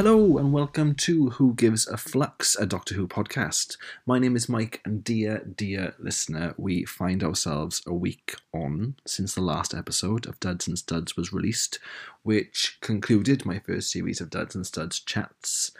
Hello and welcome to Who Gives a Flux, a Doctor Who podcast. My name is Mike, and dear, dear listener, we find ourselves a week on since the last episode of Duds and Studs was released, which concluded my first series of Duds and Studs chats.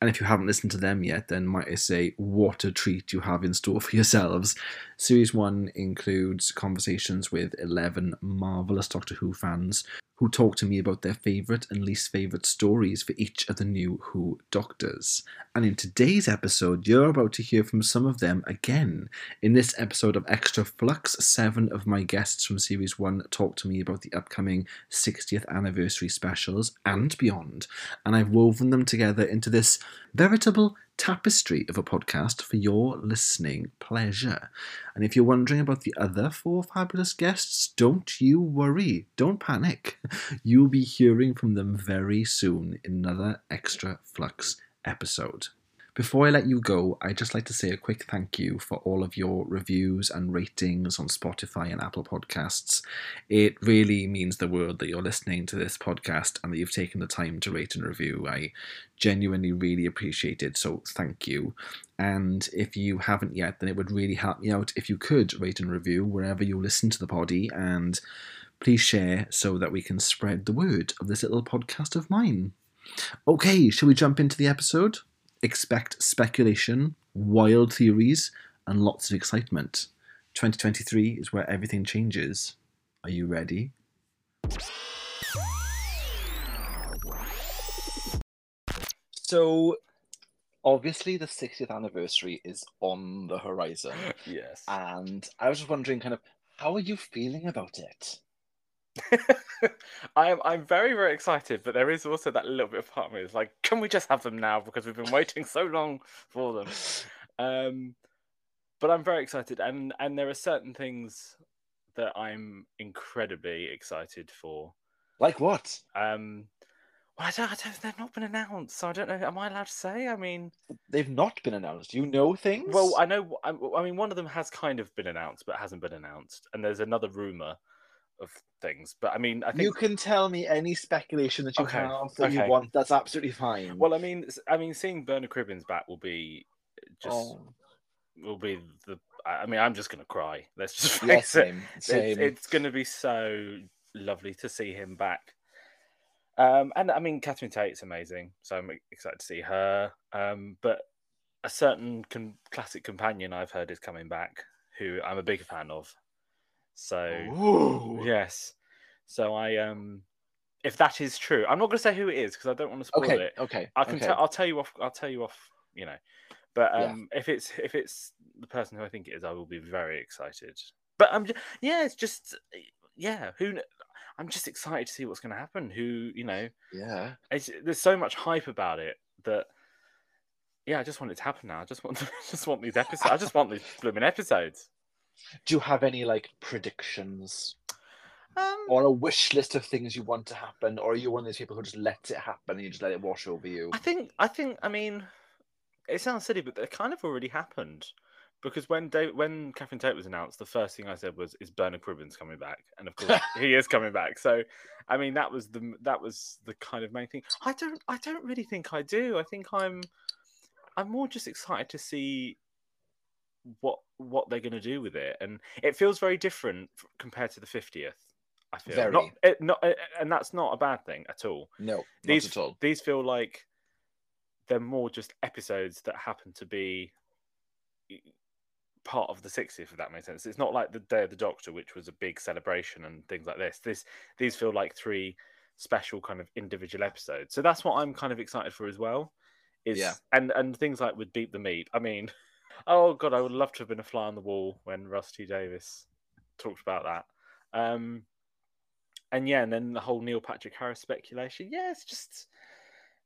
And if you haven't listened to them yet, then might I say, what a treat you have in store for yourselves. Series 1 includes conversations with 11 marvellous Doctor Who fans who talk to me about their favourite and least favourite stories for each of the new Who Doctors. And in today's episode, you're about to hear from some of them again. In this episode of Extra Flux, seven of my guests from Series 1 talk to me about the upcoming 60th anniversary specials and beyond. And I've woven them together into this veritable tapestry of a podcast for your listening pleasure. And if you're wondering about the other four fabulous guests, don't you worry, don't panic. You'll be hearing from them very soon in another Extra Flux episode. Before I let you go, I'd just like to say a quick thank you for all of your reviews and ratings on Spotify and Apple Podcasts. It really means the world that you're listening to this podcast and that you've taken the time to rate and review. I genuinely really appreciate it, so thank you. And if you haven't yet, then it would really help me out if you could rate and review wherever you listen to the poddy and please share so that we can spread the word of this little podcast of mine. Okay, shall we jump into the episode? Expect speculation, wild theories, and lots of excitement. 2023 is where everything changes. Are you ready? So, obviously, the 60th anniversary is on the horizon. Yes. And I was just wondering, kind of, how are you feeling about it? I'm I'm very very excited, but there is also that little bit of part of me is like, can we just have them now because we've been waiting so long for them. Um, but I'm very excited, and and there are certain things that I'm incredibly excited for. Like what? Um, well, I don't, I don't, they've not been announced, so I don't know. Am I allowed to say? I mean, They've not been announced. You know things? well, I know. I, I mean, one of them has kind of been announced, but hasn't been announced, and there's another rumor of things. But I mean, I think you can tell me any speculation that you Okay, have that you want. That's absolutely fine. Well, I mean, I mean, seeing Bernard Cribbins back will be just Oh. will be the. I mean, I'm just gonna cry. Let's just yeah, face it. same, It's, it's gonna be so lovely to see him back. Um, and I mean, Catherine Tate's amazing, so I'm excited to see her. Um, but a certain con- classic companion I've heard is coming back, who I'm a big fan of. So Ooh. yes, so I um, if that is true, I'm not going to say who it is because I don't want to spoil Okay, it. okay. I can okay. tell. I'll tell you off. I'll tell you off. You know, but Yeah. um, if it's if it's the person who I think it is, I will be very excited. But I'm just, yeah, it's just yeah. Who I'm just excited to see what's going to happen. Who you know, Yeah. it's, there's so much hype about it that yeah, I just want it to happen now. I just want just want these episodes. I just want these blooming episodes. Do you have any like predictions Um, or a wish list of things you want to happen, or are you one of those people who just lets it happen and you just let it wash over you? I think I think I mean it sounds silly, but they kind of already happened. Because when Dave, when Catherine Tate was announced, the first thing I said was, "Is Bernard Cribbins coming back?" And of course, he is coming back. So, I mean, that was the that was the kind of main thing. I don't I don't really think I do. I think I'm I'm more just excited to see what what they're going to do with it, and it feels very different compared to the fiftieth. I feel Very. not, it, not, and that's not a bad thing at all No, not these at all. these feel like they're more just episodes that happen to be part of the 60th if that makes sense it's not like the day of the doctor which was a big celebration and things like this this these feel like three special kind of individual episodes so that's what i'm kind of excited for as well is Yeah. and and things like with Beep the Meep i mean oh god i would love to have been a fly on the wall when Rusty Davies talked about that um and yeah and then the whole neil patrick harris speculation yeah it's just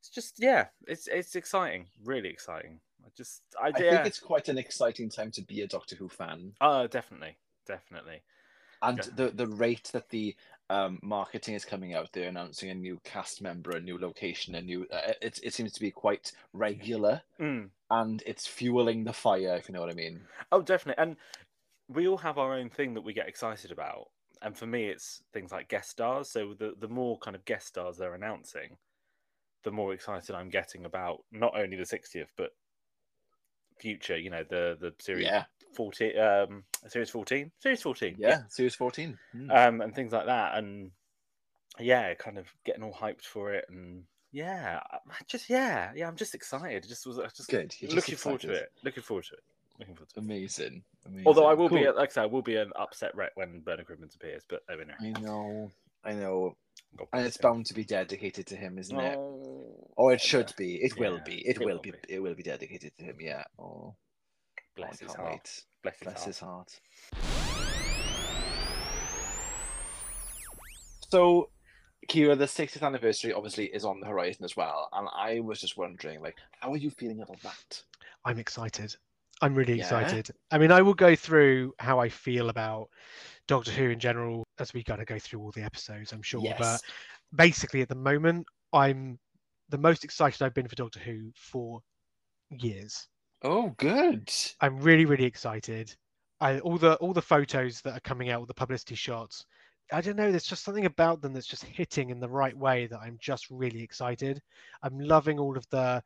it's just yeah, it's it's exciting, really exciting. I just I, I yeah, think it's quite an exciting time to be a Doctor Who fan, oh definitely, definitely. and Yeah. the the rate that the um, marketing is coming out, they're announcing a new cast member, a new location, a new. Uh, it it seems to be quite regular, Mm. and it's fueling the fire. If you know what I mean. Oh, definitely. And we all have our own thing that we get excited about, and for me, it's things like guest stars. So the the more kind of guest stars they're announcing, the more excited I'm getting about not only the 60th but future. You know, the the series Yeah. 14, um, series 14, series 14, Yeah, Series 14. Mm. um, and things like that, and yeah, kind of getting all hyped for it, and yeah, I- just yeah, yeah, I'm just excited. Just was I just Good. You're just looking forward to it. Looking forward to it. Looking forward to it. Amazing. Amazing. Although I will be, like I said, I will be an upset wreck when Bernard Cribbins appears, but I, mean. I know. I know. God And it's him. bound to be dedicated to him, isn't it? Oh, Or it yeah, should be. It will be. It, it will will be. be. It will be dedicated to him. Yeah. Oh, oh Bless I his heart. wait. Bless his Bless heart. his heart. So, Keira, the 60th anniversary obviously is on the horizon as well, and I was just wondering, like, how are you feeling about that? I'm excited. I'm really Yeah? excited. I mean, I will go through how I feel about Doctor Who in general as we kind of go through all the episodes, I'm sure. But basically, at the moment, I'm the most excited I've been for Doctor Who for years. Oh, good. I'm really, really excited. I, all the all the photos that are coming out, all the publicity shots. I don't know. There's just something about them that's just hitting in the right way that I'm just really excited. I'm loving all of the,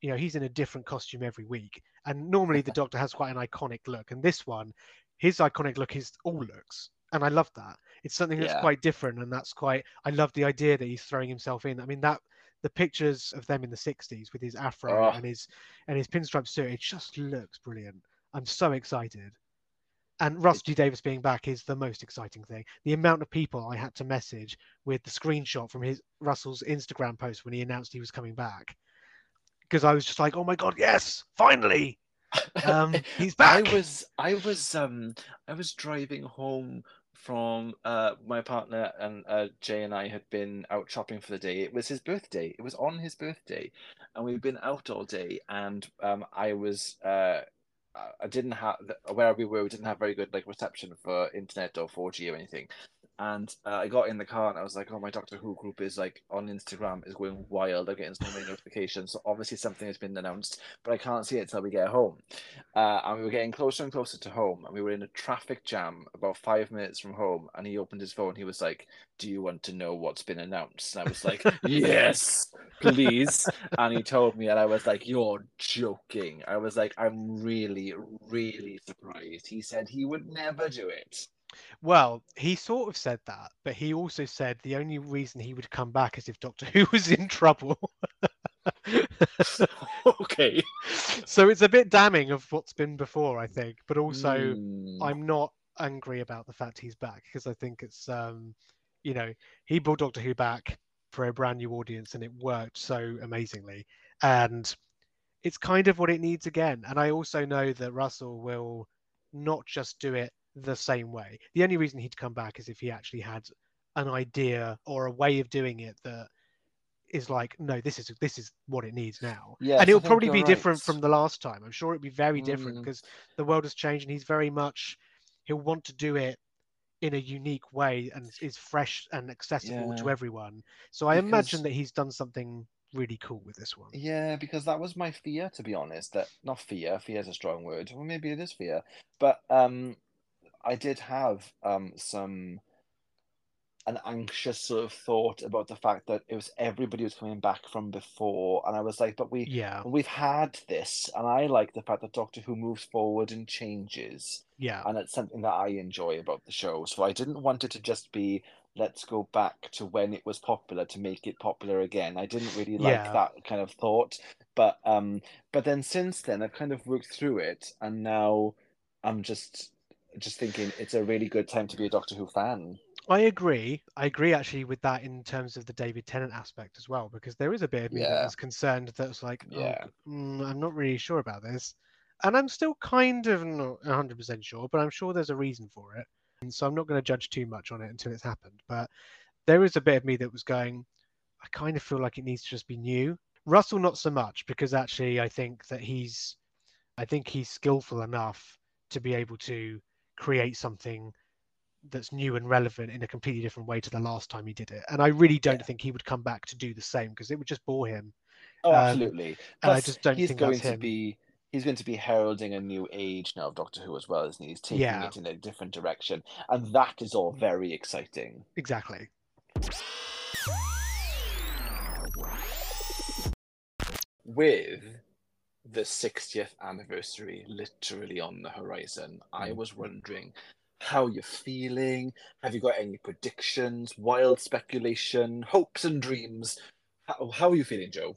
you know, he's in a different costume every week, and normally the Doctor has quite an iconic look, and this one, his iconic look is all looks, and I love that. It's something that's Yeah. quite different, and that's quite. I love the idea that he's throwing himself in. I mean that the pictures of them in the 60s with his afro Oh. and his and his pinstripe suit, it just looks brilliant. I'm so excited. And Rusty Davies being back is the most exciting thing. The amount of people I had to message with the screenshot from his Russell's Instagram post when he announced he was coming back, because I was just like, "Oh my god, yes, finally, um, he's back. I was I was um I was driving home from uh my partner and uh Jay and I had been out shopping for the day. It was his birthday. It was on his birthday, and we've been out all day. And um I was uh I- I didn't have where we were. We didn't have very good like reception for internet or 4G or anything. And uh, I got in the car and I was like, "Oh, my Doctor Who group is like on Instagram is going wild. I'm getting so many notifications. So obviously something has been announced, but I can't see it till we get home." Uh, and we were getting closer and closer to home, and we were in a traffic jam about five minutes from home. And he opened his phone. He was like, "Do you want to know what's been announced?" And I was like, "Yes, please." And he told me, and I was like, "You're joking." I was like, "I'm really, really surprised." He said he would never do it. Well, he sort of said that, but he also said the only reason he would come back is if Doctor Who was in trouble. okay. so it's a bit damning of what's been before, I think. But also, Mm, I'm not angry about the fact he's back because I think it's, um, you know, he brought Doctor Who back for a brand new audience and it worked so amazingly. And it's kind of what it needs again. And I also know that Russell will not just do it the same way. The only reason he'd come back is if he actually had an idea or a way of doing it that is like, no, this is this is what it needs now. Yes, and it'll probably be different from the last time. I'm sure it'll be very different Mm. because the world has changed and he's very much he'll want to do it in a unique way and is fresh and accessible to everyone. So I imagine that he's done something really cool with this one. Yeah, because that was my fear, to be honest. That not fear, fear is a strong word. Well, maybe it is fear, but um, I did have um some an anxious sort of thought about the fact that it was everybody was coming back from before, and I was like, but we Yeah, we've had this, and I like the fact that Doctor Who moves forward and changes, yeah, and it's something that I enjoy about the show. So I didn't want it to just be let's go back to when it was popular to make it popular again. I didn't really like Yeah. that kind of thought. But um but then since then I've kind of worked through it and now I'm just just thinking it's a really good time to be a Doctor Who fan. I agree. I agree actually with that in terms of the David Tennant aspect as well, because there is a bit of me Yeah. that was concerned that's like, oh, Yeah. mm, I'm not really sure about this. And I'm still kind of not 100% sure, but I'm sure there's a reason for it. And so I'm not going to judge too much on it until it's happened. But there is a bit of me that was going, I kind of feel like it needs to just be new. Russell, not so much, because actually I think that he's, I think he's skillful enough to be able to create something that's new and relevant in a completely different way to the last time he did it. And I really don't Yeah. think he would come back to do the same because it would just bore him. Oh, Um, absolutely. and I just don't he's think going that's to him. be he's going to be heralding a new age now of Doctor Who as well, isn't he? He's taking Yeah. it in a different direction, and that is all very exciting. Exactly. With the 60th anniversary literally on the horizon, I Mm. was wondering how you're feeling. Have you got any predictions, wild speculation, hopes and dreams? How, how are you feeling, Joe?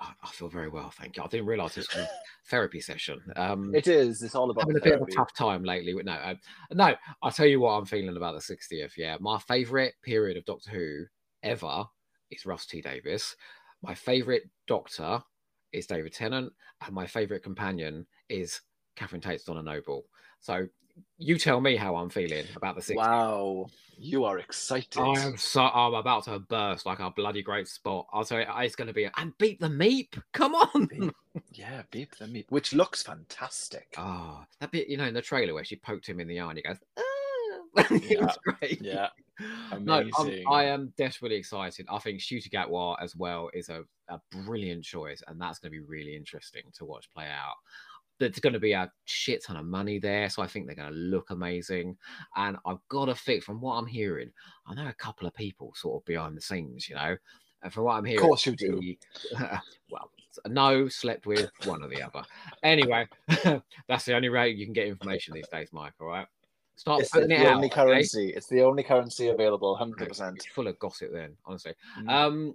I I feel very well, thank you. I didn't realise it's a therapy session. Um, It is. It's all about having a bit of a tough time lately. No, um, no. I'll tell you what I'm feeling about the 60th. Yeah, my favourite period of Doctor Who ever is Russ T Davies. My favourite Doctor is David Tennant, and my favourite companion is Catherine Tate's Donna Noble. So you tell me how I'm feeling about the 60th. Wow, you are excited. I am so I'm about to burst like a bloody great spot. I'll tell you, it's going to be and beat the meep. Come on. Beep. Yeah, beep the meep, which looks fantastic. Oh, that bit, you know, in the trailer where she poked him in the eye and he goes, ah. Yeah, great. yeah, No, I'm. I am desperately excited. I think Ncuti Gatwa as well is a, a brilliant choice, and that's going to be really interesting to watch play out. There's going to be a shit ton of money there, so I think they're going to look amazing. And I've got to think, from what I'm hearing, I know a couple of people sort of behind the scenes, you know, and from what I'm hearing, Of course you do. the- well, no, slept with one or the other. Anyway, that's the only way you can get information these days, Mike. All right, start It's the, putting it the out. only okay? currency. It's the only currency available, hundred percent. It's full of gossip, then honestly. Mm. Um,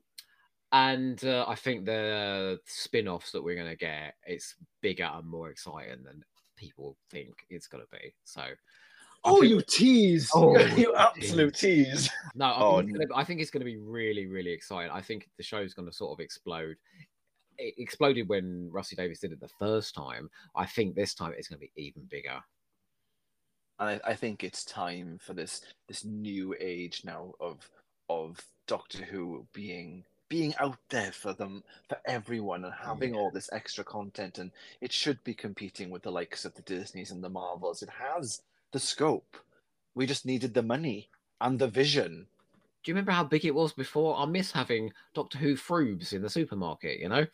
and uh, I think the spin-offs that we're going to get it's bigger and more exciting than people think it's going to be. So, I Oh, think- you tease! Oh, you absolute tease! No, I, Oh, think it's gonna, I think it's going to be really, really exciting. I think the show's going to sort of explode. It exploded when Rusty Davies did it the first time. I think this time it's going to be even bigger. And I, I think it's time for this this new age now of of Doctor Who being being out there for them for everyone and oh, having all this extra content and it should be competing with the likes of the Disneys and the Marvels. It has the scope. We just needed the money and the vision. Do you remember how big it was before? I miss having Doctor Who frubes in the supermarket. You know,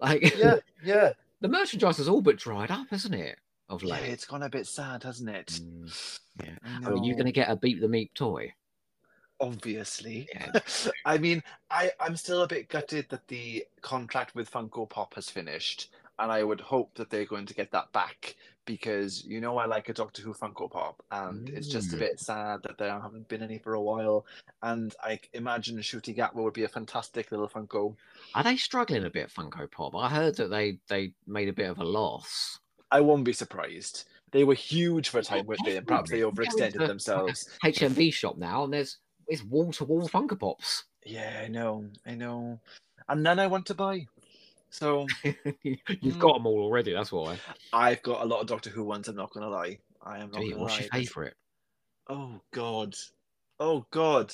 like Yeah, yeah. the merchandise has all but dried up, hasn't it? Of Yeah, it's gone a bit sad, hasn't it? Mm, yeah. I Are you going to get a beat the meat toy? obviously. Yeah. I mean, I, I'm still a bit gutted that the contract with Funko Pop has finished, and I would hope that they're going to get that back because you know I like a Doctor Who Funko Pop, and it's just a Mm. bit sad that there haven't been any for a while. And I imagine Ncuti Gatwa would be a fantastic little Funko. Are they struggling a bit, Funko Pop? I heard that they they made a bit of a loss. I won't be surprised. They were huge for a time, weren't they? And perhaps they overextended There is a- themselves. HMV shop now, and there's it's wall to wall Funko Pops. Yeah, I know, I know. And none I want to buy. So You've Mm. got them all already. That's why. I've got a lot of Doctor Who ones. I'm not gonna lie. I am not Gee, what's lie. your favourite? Oh God. Oh God.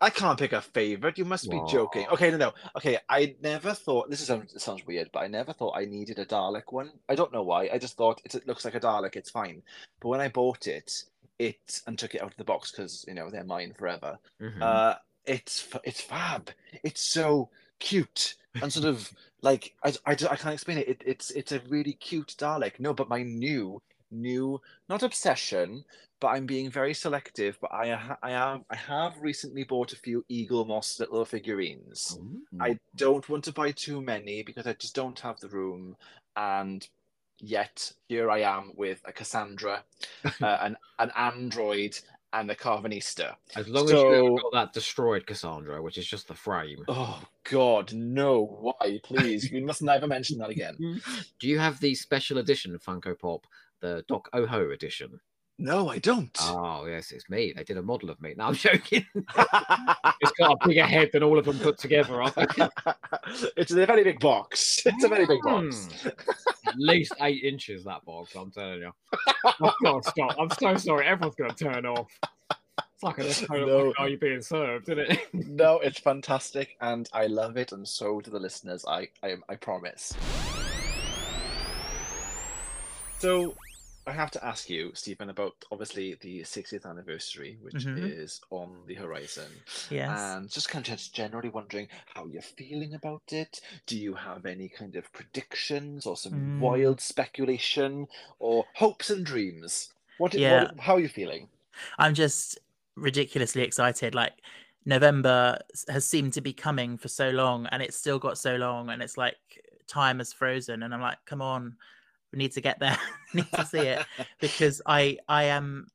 I can't pick a favorite. You must be joking. Okay, no, no. Okay, I never thought this is it sounds weird, but I never thought I needed a Dalek one. I don't know why. I just thought it's, it looks like a Dalek. It's fine. But when I bought it, it and took it out of the box because you know they're mine forever. Mhm. Uh, it's it's fab. It's so cute and sort of like I, I, I can't explain it. it. It's it's a really cute Dalek. No, but my new new not obsession, but I'm being very selective. But I ha- I have I have recently bought a few Eaglemoss little figurines. Ooh. I don't want to buy too many because I just don't have the room. And yet here I am with a Cassandra, uh, an an android, and a Carvanista. as long as you got that destroyed Cassandra, which is just the frame. Oh God, no! Why, please? we must never mention that again. Do you have the special edition Funko Pop, the Doc Oho edition? No, I don't. Oh yes, it's me. They did a model of me. No, I'm joking. it's got a bigger head than all of them put together. I think. it's a very big box. It's a very big box. Hmm. At least eight inches that box. I'm telling you. I've got to stop. I'm so sorry. Everyone's going to turn off. It's like an episode No. of Are You Being Served, isn't it? no, it's fantastic, and I love it, and so do the listeners. I, I, I promise. So, I have to ask you, Stephen, about obviously the 60th anniversary, which Mhm. is on the horizon. Yes. And just kind of just generally wondering how you're feeling about it. Do you have any kind of predictions or some Mm. wild speculation or hopes and dreams? What, Yeah. what how are you feeling? I'm just ridiculously excited. Like November has seemed to be coming for so long, and it's still got so long, and it's like time has frozen. And I'm like, come on, we need to get there, need to see it because I I am.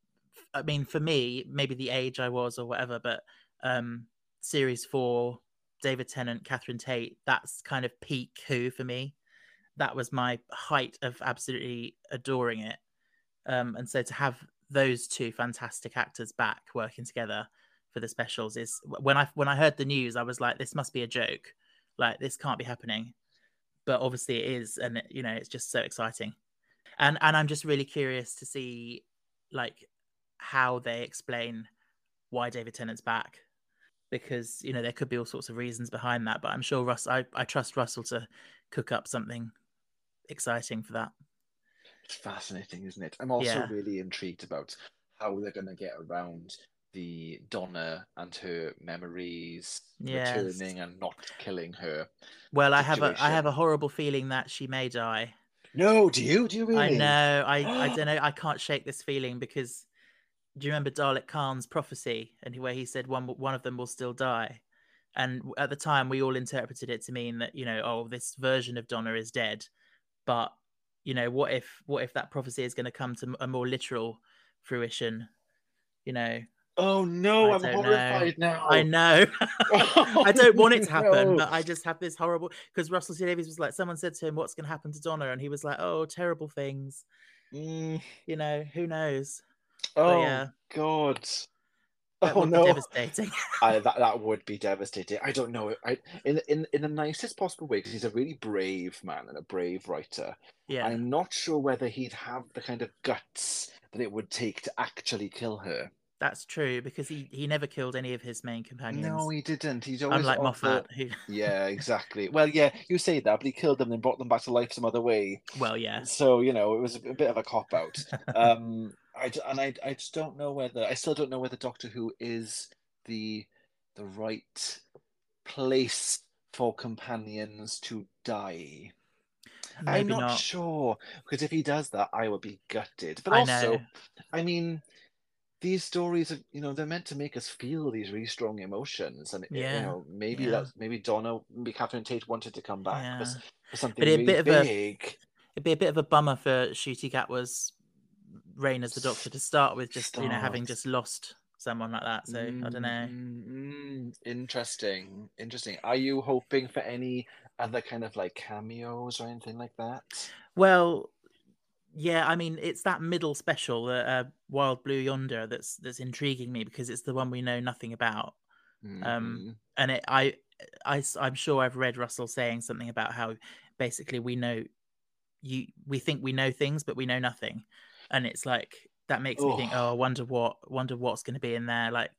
I mean, for me, maybe the age I was or whatever, but um, series four, David Tennant, Catherine Tate, that's kind of peak Who for me. That was my height of absolutely adoring it. Um, and so to have those two fantastic actors back working together for the specials is when I when I heard the news, I was like, this must be a joke. Like this can't be happening. But obviously it is, and you know, it's just so exciting. And and I'm just really curious to see like how they explain why David Tennant's back. Because you know there could be all sorts of reasons behind that, but I'm sure Russ. I, I trust Russell to cook up something exciting for that. It's fascinating, isn't it? I'm also Yeah. really intrigued about how they're going to get around the Donna and her memories Yes. returning and not killing her. Well, I have a I have a horrible feeling that she may die. No, do you? Do you really? I know. I I don't know. I can't shake this feeling because do you remember Dalek Caan's prophecy and where he said one one of them will still die? And at the time, we all interpreted it to mean that you know, oh, this version of Donna is dead. But you know, what if what if that prophecy is going to come to a more literal fruition? You know, Oh no, I I'm don't know. horrified now. I know. I don't want it to happen, No. but I just have this horrible because Russell T Davies was like, someone said to him, "What's going to happen to Donna?" and he was like, "Oh, terrible things." Mm, You know, who knows? oh yeah. God. That oh no. devastating. I, that that would be devastating. I don't know. I in in in the nicest possible way because he's a really brave man and a brave writer. yeah, I'm not sure whether he'd have the kind of guts that it would take to actually kill her. That's true because he he never killed any of his main companions. No, he didn't. He's always unlike Moffat, who, Yeah, exactly. Well, yeah, you say that, but he killed them and brought them back to life some other way. well, yeah, So you know, it was a, bit of a cop out. um, I and I I just don't know whether I still don't know whether Doctor Who is the the right place for companions to die. maybe I'm not, not. sure because if he does that, I would be gutted. But I also, know. I mean, these stories are you know they're meant to make us feel these really strong emotions, and Yeah, you know maybe yeah. that's maybe Donna, maybe Catherine Tate wanted to come back Yeah. for something But a really bit of a- It'd be a bit of a bummer for Ncuti Gatwa's reign as the Doctor to start with, just you know, having just lost someone like that. So I don't know. Mm, mm, interesting, interesting. Are you hoping for any other kind of like cameos or anything like that? Well, yeah, I mean, it's that middle special, uh, uh, Wild Blue Yonder, that's that's intriguing me because it's the one we know nothing about, Um, Mhm. and it, I, I, I'm sure I've read Russell saying something about how basically we know, you, we think we know things, but we know nothing, and it's like that makes me think, Oh. oh, I wonder what, wonder what's going to be in there. Like,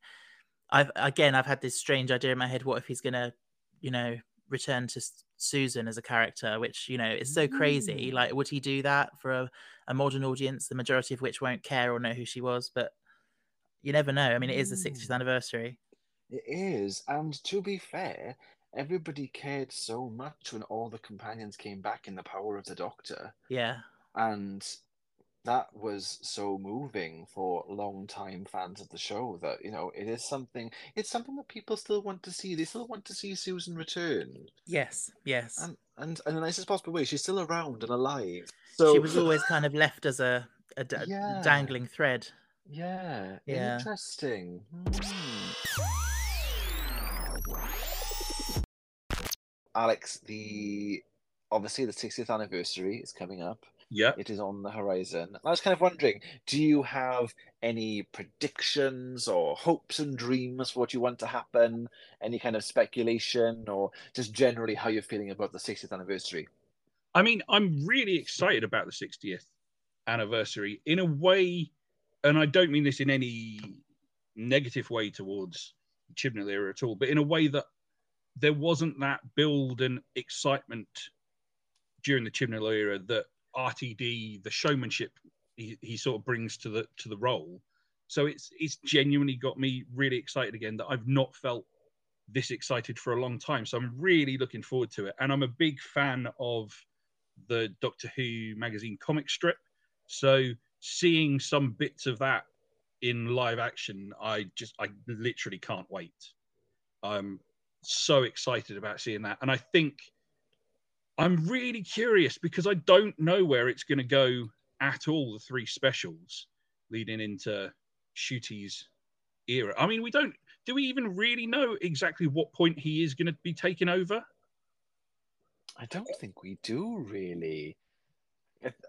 I've again, I've had this strange idea in my head. What if he's going to, you know, return to Susan as a character, which you know is so crazy. Mm. Like, would he do that for a, a modern audience, the majority of which won't care or know who she was? But you never know. I mean, it is the 60th Mm. anniversary. It is, and to be fair, everybody cared so much when all the companions came back in the power of the Doctor, Yeah, and that was so moving for long-time fans of the show that you know it is something. It's something that people still want to see. They still want to see Susan return, yes, yes. and and in the nicest possible way, she's still around and alive. So she was always kind of left as a, a d- Yeah. dangling thread. yeah, Yeah. interesting. Hmm. Alex, the obviously the 60th anniversary is coming up. Yeah. It is on the horizon. I was kind of wondering, do you have any predictions or hopes and dreams for what you want to happen? Any kind of speculation or just generally how you're feeling about the 60th anniversary? I mean, I'm really excited about the 60th anniversary in a way, and I don't mean this in any negative way towards Chibnall era at all, but in a way that there wasn't that build and excitement during the Chibnall era that RTD, the showmanship he, he sort of brings to the to the role. So it's it's genuinely got me really excited again that I've not felt this excited for a long time. So I'm really looking forward to it. And I'm a big fan of the Doctor Who magazine comic strip. So seeing some bits of that in live action, I just I literally can't wait. I'm so excited about seeing that. And I think I'm really curious because I don't know where it's going to go at all, the three specials leading into Ncuti's era. I mean, we don't do we even really know exactly what point he is going to be taking over? I don't think we do really.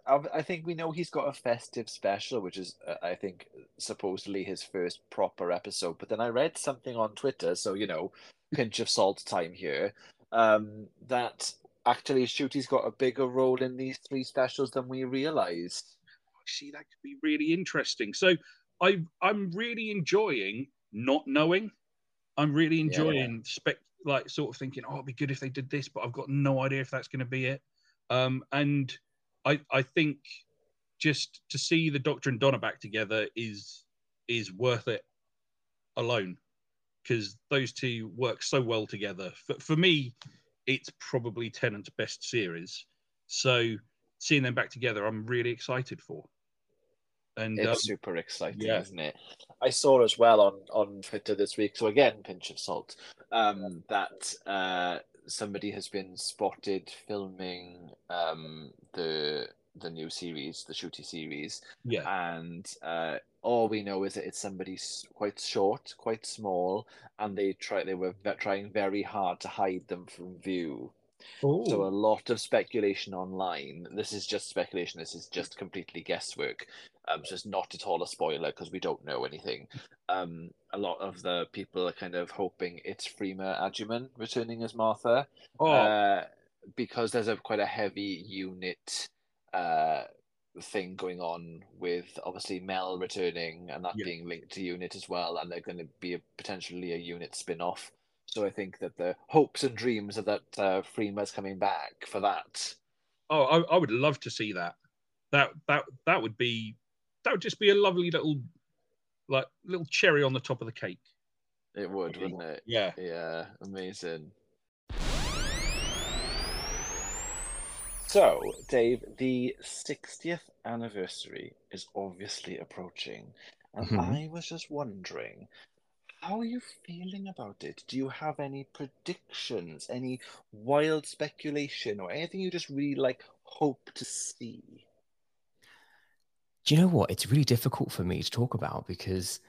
I, think we know he's got a festive special, which is, uh, I think, supposedly his first proper episode. But then I read something on Twitter, so you know, pinch of salt time here, um, that actually Ncuti's got a bigger role in these three specials than we realised. See, that could be really interesting. So I I'm really enjoying not knowing. I'm really enjoying yeah. spec like sort of thinking, oh, it'd be good if they did this, but I've got no idea if that's going to be it. Um, and I I think just to see the Doctor and Donna back together is is worth it alone because those two work so well together. For, for me, it's probably Tennant's best series. So seeing them back together, I'm really excited for. And it's um, super exciting, yeah. isn't it? I saw as well on on Twitter this week. So again, pinch of salt. Um, that uh, somebody has been spotted filming um, the the new series, the Ncuti series. Yeah. And uh, all we know is that it's somebody quite short, quite small, and they try they were trying very hard to hide them from view. Ooh. So a lot of speculation online. This is just speculation. This is just completely guesswork. Um, so it's not at all a spoiler because we don't know anything. Um, a lot of the people are kind of hoping it's Freema Agyeman returning as Martha. Oh. Uh, because there's a quite a heavy unit uh, thing going on with obviously Mel returning and that yeah. being linked to unit as well, and they're going to be a, potentially a unit spin off. So I think that the hopes and dreams of that uh, Freema's coming back for that. Oh, I, I would love to see that. That that that would be that would just be a lovely little like little cherry on the top of the cake. It would, wouldn't it? Yeah. Yeah, amazing. So, Dave, the 60th anniversary is obviously approaching, and mm-hmm. I was just wondering how are you feeling about it? Do you have any predictions, any wild speculation, or anything you just really like hope to see? Do you know what? It's really difficult for me to talk about because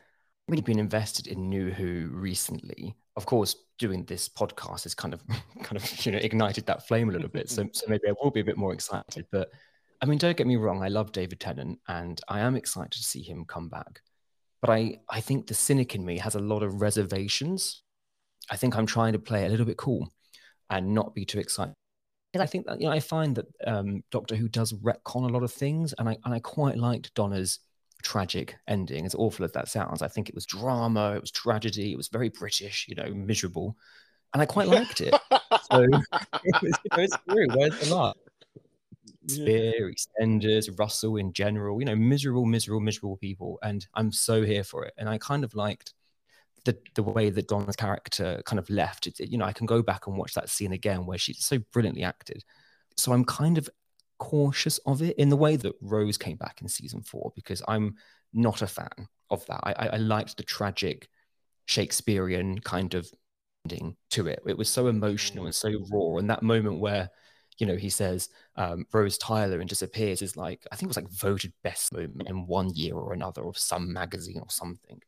I've really been invested in New Who recently. Of course, doing this podcast has kind of kind of you know ignited that flame a little bit. So so maybe I will be a bit more excited. But I mean, don't get me wrong, I love David Tennant and I am excited to see him come back. But I, I think the cynic in me has a lot of reservations. I think I'm trying to play a little bit cool and not be too excited. Because I think that you know I find that um, Doctor Who does retcon a lot of things, and I and I quite liked Donna's tragic ending. As awful as that sounds, I think it was drama, it was tragedy, it was very British, you know, miserable, and I quite liked it. so it was, you know, it's true. Where's the laugh? Sphere, EastEnders, Russell in general, you know, miserable, miserable, miserable people. And I'm so here for it. And I kind of liked the the way that Donna's character kind of left. It, you know, I can go back and watch that scene again where she's so brilliantly acted. So I'm kind of cautious of it in the way that Rose came back in season four because I'm not a fan of that. I, I liked the tragic Shakespearean kind of ending to it. It was so emotional and so raw. And that moment where you know, he says um, Rose Tyler and disappears is like I think it was like voted best moment in one year or another of some magazine or something.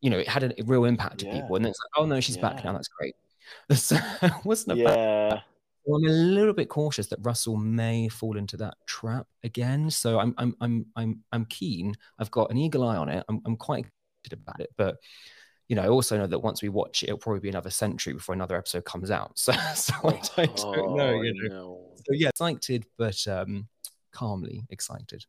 You know, it had a, real impact yeah. to people, and it's like, oh no, she's yeah. back now. That's great. So wasn't a yeah. Well, I'm a little bit cautious that Russell may fall into that trap again. So I'm I'm I'm I'm I'm keen. I've got an eagle eye on it. I'm I'm quite excited about it, but you know, I also know that once we watch it, it'll probably be another century before another episode comes out. So, so I, don't oh, know, you know. No. So yeah, excited, but um, calmly excited.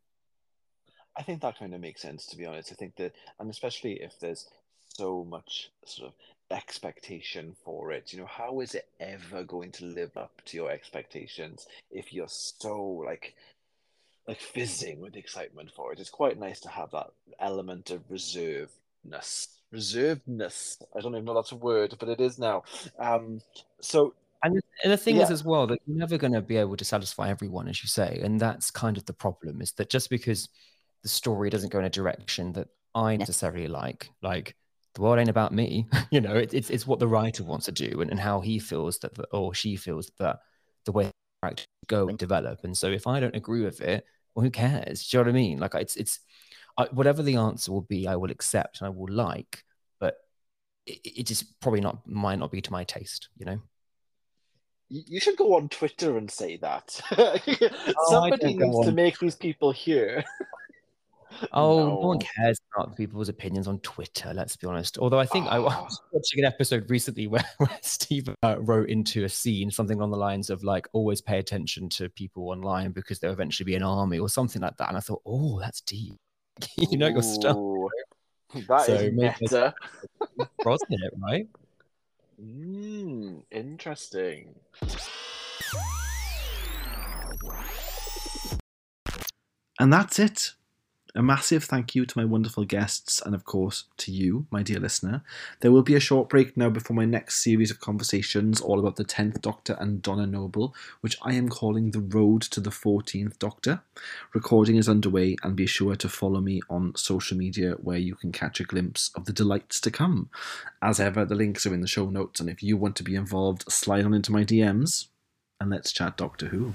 I think that kind of makes sense, to be honest. I think that, and especially if there's so much sort of expectation for it, you know, how is it ever going to live up to your expectations if you're so like like fizzing with excitement for it. It's quite nice to have that element of reservedness. Reservedness. I don't even know that's a word, but it is now. Um, so And the, and the thing is as well that you're never going to be able to satisfy everyone, as you say, and that's kind of the problem. Is that just because the story doesn't go in a direction that I necessarily like, like the world ain't about me, you know, it, it's it's what the writer wants to do and, and how he feels that the, or she feels that the way the character go and develop. And so if I don't agree with it, well, who cares? Do you know what I mean? Like it's it's I, whatever the answer will be, I will accept and I will like, but it, it just probably not might not be to my taste, you know. you should go on Twitter and say that. Oh, Somebody don't needs to make these people hear. Oh, no. one cares about people's opinions on Twitter. Let's be honest. Although I think I Ah. was watching an episode recently where, where Steve uh, wrote into a scene something on the lines of like, always pay attention to people online because there'll eventually be an army or something like that. And I thought, oh, that's deep. you know your stuff, Ooh, That is So maybe- meta. wasn't it? Right? Mm, interesting. And that's it. A massive thank you to my wonderful guests and, of course, to you, my dear listener. There will be a short break now before my next series of conversations all about the 10th Doctor and Donna Noble, which I am calling The Road to the 14th Doctor. Recording is underway, and be sure to follow me on social media where you can catch a glimpse of the delights to come. As ever, the links are in the show notes, and if you want to be involved, slide on into my DMs and let's chat Doctor Who.